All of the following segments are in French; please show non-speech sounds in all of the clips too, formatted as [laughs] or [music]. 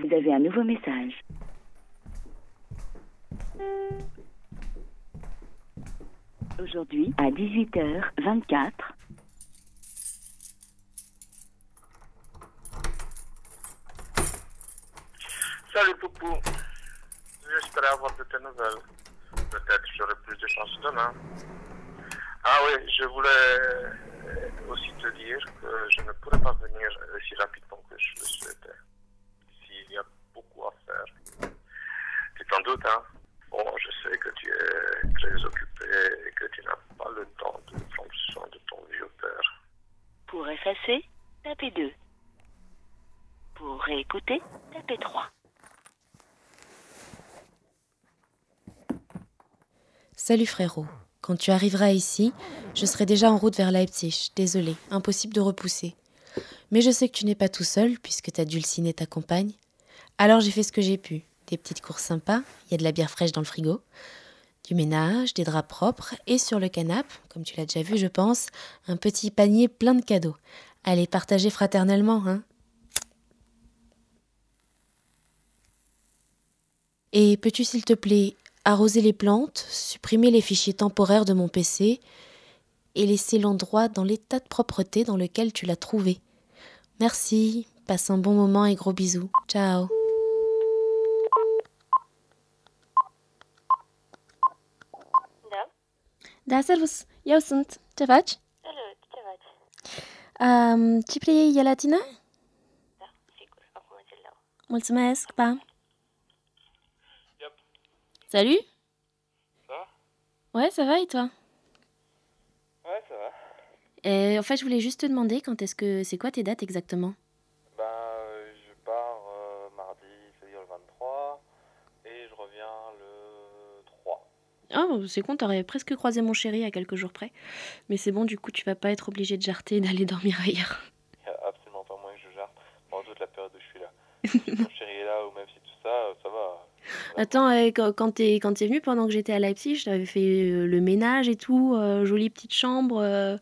Vous avez un nouveau message. Aujourd'hui, à 18h24, Salut Poupou. J'espère avoir de tes nouvelles. Peut-être j'aurai plus de chance demain. Ah oui, je voulais aussi te dire que je ne pourrais pas venir aussi rapidement que je le souhaitais. S'il y a beaucoup à faire. Tu t'en doutes, hein? Bon, je sais que tu es très occupé et que tu n'as pas le temps de prendre soin de ton vieux père. pour effacer, tapez 2. Pour réécouter, tapez 3. Salut frérot. Quand tu arriveras ici, je serai déjà en route vers Leipzig. Désolé, impossible de repousser. Mais je sais que tu n'es pas tout seul, puisque ta dulcinée t'accompagne. Alors j'ai fait ce que j'ai pu. Des petites courses sympas, il y a de la bière fraîche dans le frigo, du ménage, des draps propres, et sur le canapé, comme tu l'as déjà vu je pense, un petit panier plein de cadeaux. Allez, partager fraternellement, hein Et peux-tu s'il te plaît arroser les plantes, supprimer les fichiers temporaires de mon PC et laisser l'endroit dans l'état de propreté dans lequel tu l'as trouvé? Merci, passe un bon moment et gros bisous. Ciao. Da, servus. Eu sunt. Ce faci? Salut, ce faci? Um, ce preiei e la tine? Da, sigur, acum ți-l dau. Mulțumesc, pa. Salut Ça va? Ouais, ça va et toi? Ouais, ça va. Et En fait, je voulais juste te demander quand est-ce que... C'est quoi tes dates exactement Ben, euh, je pars euh, mardi, c'est-à-dire le 23, et je reviens le 3. C'est con, t'aurais presque croisé mon chéri à quelques jours près. Mais c'est bon, du coup, tu vas pas être obligé de jarter et d'aller dormir ailleurs. Il n'y a absolument pas moyen que je jarte pendant toute la période où je suis là. [laughs] Si mon chéri est là, ou même si tout ça, euh, ça va. Attends, euh, quand t'es quand t'es venu pendant que j'étais à Leipzig, je t'avais fait euh, le ménage et tout, euh, jolie petite chambre,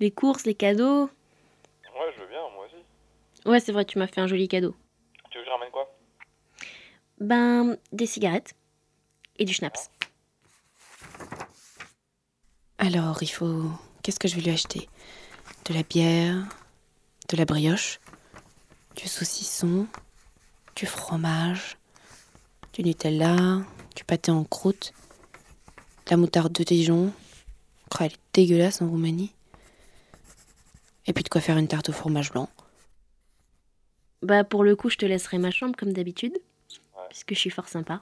les courses, les cadeaux. Ouais, je veux bien, moi aussi. Ouais, c'est vrai, tu m'as fait un joli cadeau. Tu veux que je ramène quoi? Ben, des cigarettes et du schnapps. Alors, il faut. Qu'est-ce que je vais lui acheter? De la bière, de la brioche, du saucisson, du fromage, du Nutella, du pâté en croûte, de la moutarde de Dijon. Oh, elle est dégueulasse en Roumanie. Et puis de quoi faire une tarte au fromage blanc. Bah, pour le coup, je te laisserai ma chambre comme d'habitude, puisque je suis fort sympa.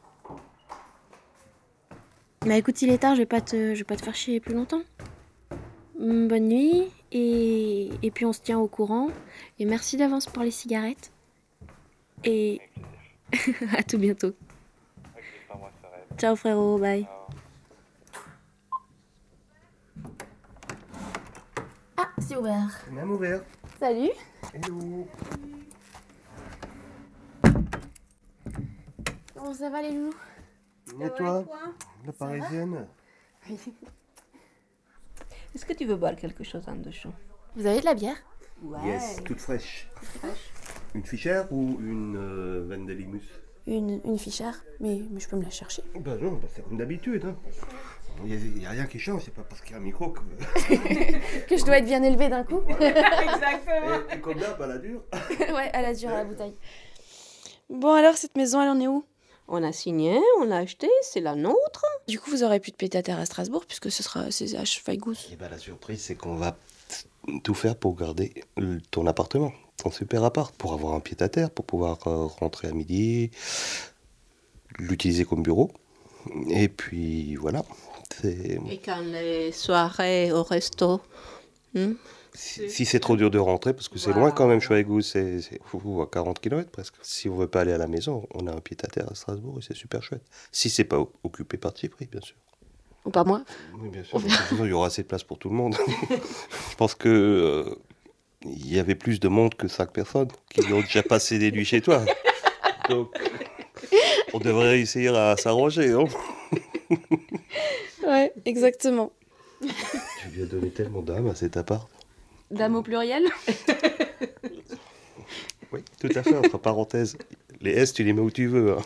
Bah écoute, il est tard, je vais pas te, je vais pas te faire chier plus longtemps. Hum, Bonne nuit, et, et puis on se tient au courant. Et merci d'avance pour les cigarettes. Et [laughs] à tout bientôt. Ciao frérot, bye. Ah, c'est ouvert. Même ouvert. Salut. Hello. Comment ça va les loups Et toi La parisienne? Est-ce que tu veux boire quelque chose en dessous Vous avez de la bière? Yes, toute fraîche. Une fichère ou une euh, Vendelimus une, une fichère, mais, mais je peux me la chercher. Ben non, bah c'est comme d'habitude. hein. Il n'y a, rien qui change, c'est pas parce qu'il y a un micro que. [laughs] Que je dois être bien élevée d'un coup [laughs] Et, et comme d'hab, à la dure. [laughs] Ouais, à la dure, à la bouteille. Bon alors, cette maison, elle en est où? On a signé, on l'a acheté, c'est la nôtre. Du coup, vous aurez plus de pétataire à Strasbourg, puisque ce sera à Schweigous. Et ben la surprise, c'est qu'on va tout faire pour garder ton appartement, ton super appart, pour avoir un pied à terre, pour pouvoir euh, rentrer à midi, l'utiliser comme bureau. Et puis voilà. C'est- Et quand les soirées au resto, hmm, Si, si c'est trop dur de rentrer, parce que c'est loin quand même, Schweigous, c'est à 40 km presque. Si on veut pas aller à la maison, on a un pied à terre à Strasbourg et c'est super chouette. Si c'est pas occupé par Tsipri, bien sûr. Ou pas moi Oui, bien sûr. Il y aura assez de place pour tout le monde. [laughs] Je pense que euh, il y avait plus de monde que 5 personnes qui ont déjà passé des nuits chez toi. Donc, on devrait réussir à s'arranger, non? Ouais, exactement. [laughs] Tu lui as donné tellement d'âme à cet appart. Dame au pluriel [laughs] Oui, tout à fait, entre parenthèses. Les S, tu les mets où tu veux. hein.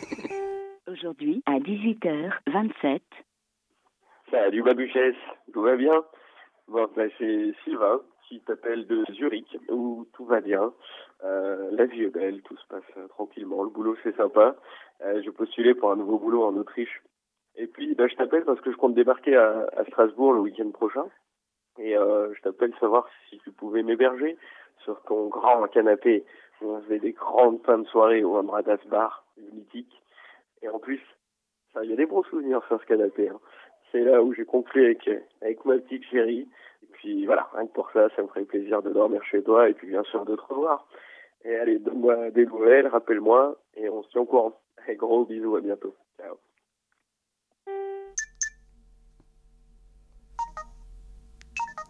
Aujourd'hui, à 18h27, Salut Babuchesse, tout va bien? Bon, ben, c'est Sylvain qui t'appelle de Zurich, où tout va bien. Euh, la vie est belle, tout se passe euh, tranquillement, le boulot c'est sympa. Euh, je postulais pour un nouveau boulot en Autriche. Et puis, ben, je t'appelle parce que je compte débarquer à, à Strasbourg le week-end prochain. Et euh, je t'appelle savoir si tu pouvais m'héberger sur ton grand canapé où on faisait des grandes fins de soirée au Amradas Bar, mythique. Et en plus, il y a des bons souvenirs sur ce canapé. hein. C'est là où j'ai conclu avec, avec ma petite chérie. Et puis voilà, rien que pour ça, ça me ferait plaisir de dormir chez toi et puis bien sûr de te revoir. Et allez, donne-moi des nouvelles, rappelle-moi et on se tient au courant. Allez, gros bisous, à bientôt. Ciao.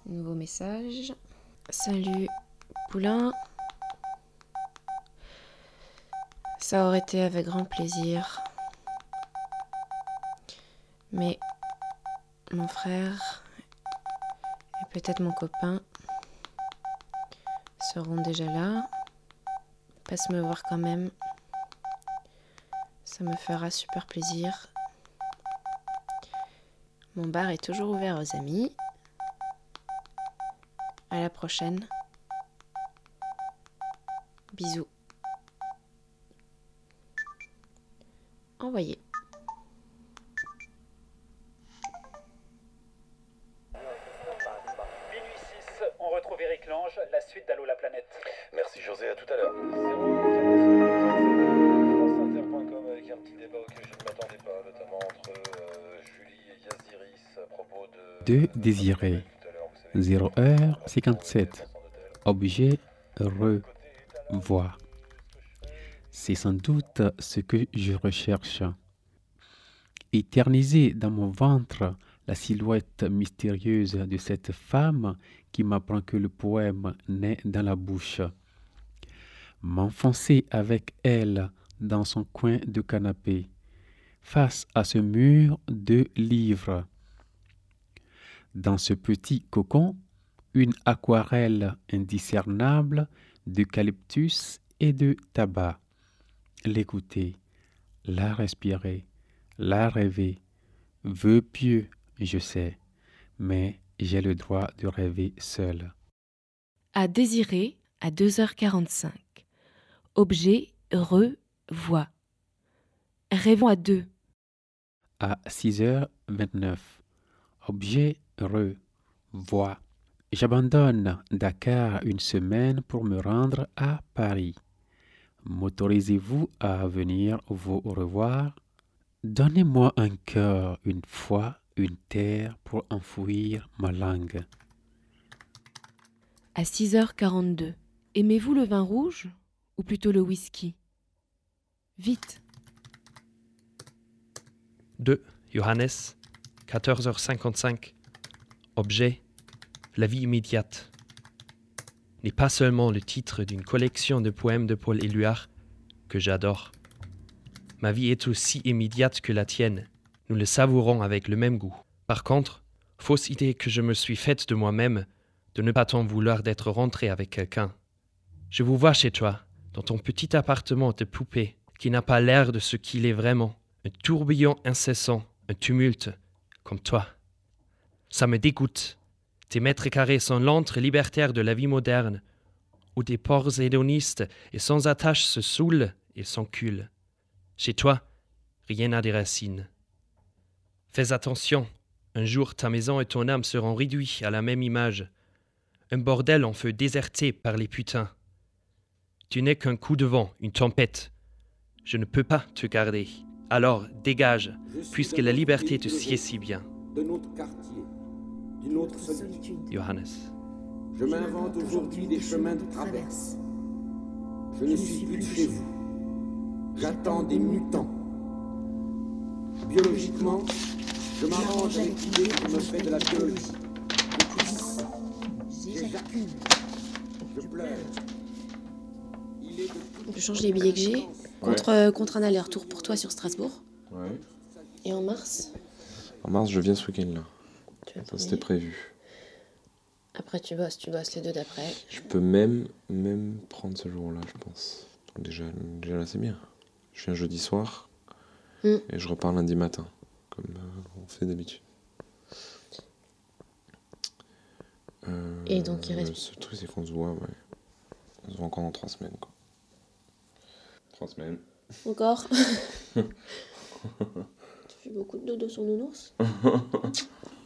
Nouveau message. Salut, Poulain. Ça aurait été avec grand plaisir. Mais mon frère et peut-être mon copain seront déjà là. Passe me voir quand même. Ça me fera super plaisir. Mon bar est toujours ouvert aux amis. À la prochaine. Bisous. Envoyé. Minuit 6, on retrouve Eric Lange, la suite d'Allo la planète. Merci José, à tout à l'heure. FranceInter.com avec un petit débat auquel je ne m'attendais pas, notamment entre euh, Julie et Yaziris à propos de... De Désiré. 0h57. Objet revoir. C'est sans doute ce que je recherche. Éterniser dans mon ventre la silhouette mystérieuse de cette femme qui m'apprend que le poème naît dans la bouche. M'enfoncer avec elle dans son coin de canapé, face à ce mur de livres. Dans ce petit cocon, une aquarelle indiscernable d'eucalyptus et de tabac. L'écouter, la respirer, la rêver. Vœu pieux, je sais, mais j'ai le droit de rêver seul. À désirer à 2h45. Objet revoit. Rêvons à deux. À 6h29. Objet revoit. J'abandonne Dakar une semaine pour me rendre à Paris. M'autorisez-vous à venir vous revoir? Donnez-moi un cœur une fois, une terre pour enfouir ma langue. À 6h42. Aimez-vous le vin rouge ou plutôt le whisky? Vite. 2. Johannes, 14h55. Objet La vie immédiate. N'est pas seulement le titre d'une collection de poèmes de Paul Éluard que j'adore. Ma vie est aussi immédiate que la tienne. Nous le savourons avec le même goût. Par contre, fausse idée que je me suis faite de moi-même de ne pas tant vouloir d'être rentré avec quelqu'un. Je vous vois chez toi, dans ton petit appartement de poupée, qui n'a pas l'air de ce qu'il est vraiment, un tourbillon incessant, un tumulte, comme toi. Ça me dégoûte. Tes mètres carrés sont l'antre libertaire de la vie moderne, où des porcs hédonistes et sans attache se saoulent et s'enculent. Chez toi, rien n'a des racines. Fais attention, un jour ta maison et ton âme seront réduits à la même image, un bordel en feu déserté par les putains. Tu n'es qu'un coup de vent, une tempête. Je ne peux pas te garder. Alors dégage, puisque la liberté te sied si bien. de notre quartier, d'une autre solitude. Johannes. Je m'invente aujourd'hui des chemins de traverse. Je ne suis plus chez vous. J'attends des mutants. Biologiquement, je m'arrange avec l'idée qu'on me fait de la biologie. J'éjacule. Je pleure. Il est de Je change les billets que j'ai contre, euh, contre un aller-retour pour toi sur Strasbourg. Ouais. Et en mars, En mars, je viens ce week-end-là. Tu Ça, c'était prévu. Après, tu bosses, tu bosses les deux d'après. Je peux même, même prendre ce jour-là, je pense. Donc déjà, déjà là, c'est bien. Je viens jeudi soir Mm. et je repars lundi matin, comme euh, on fait d'habitude. Euh, Et donc, il reste- Ce truc, c'est qu'on se voit, ouais. On se voit encore dans trois semaines, quoi. Trois semaines. Encore [laughs] Tu fais beaucoup de dodo sur nounours [laughs]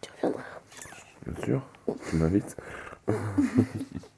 Tu reviendras Bien sûr, tu m'invites. [laughs]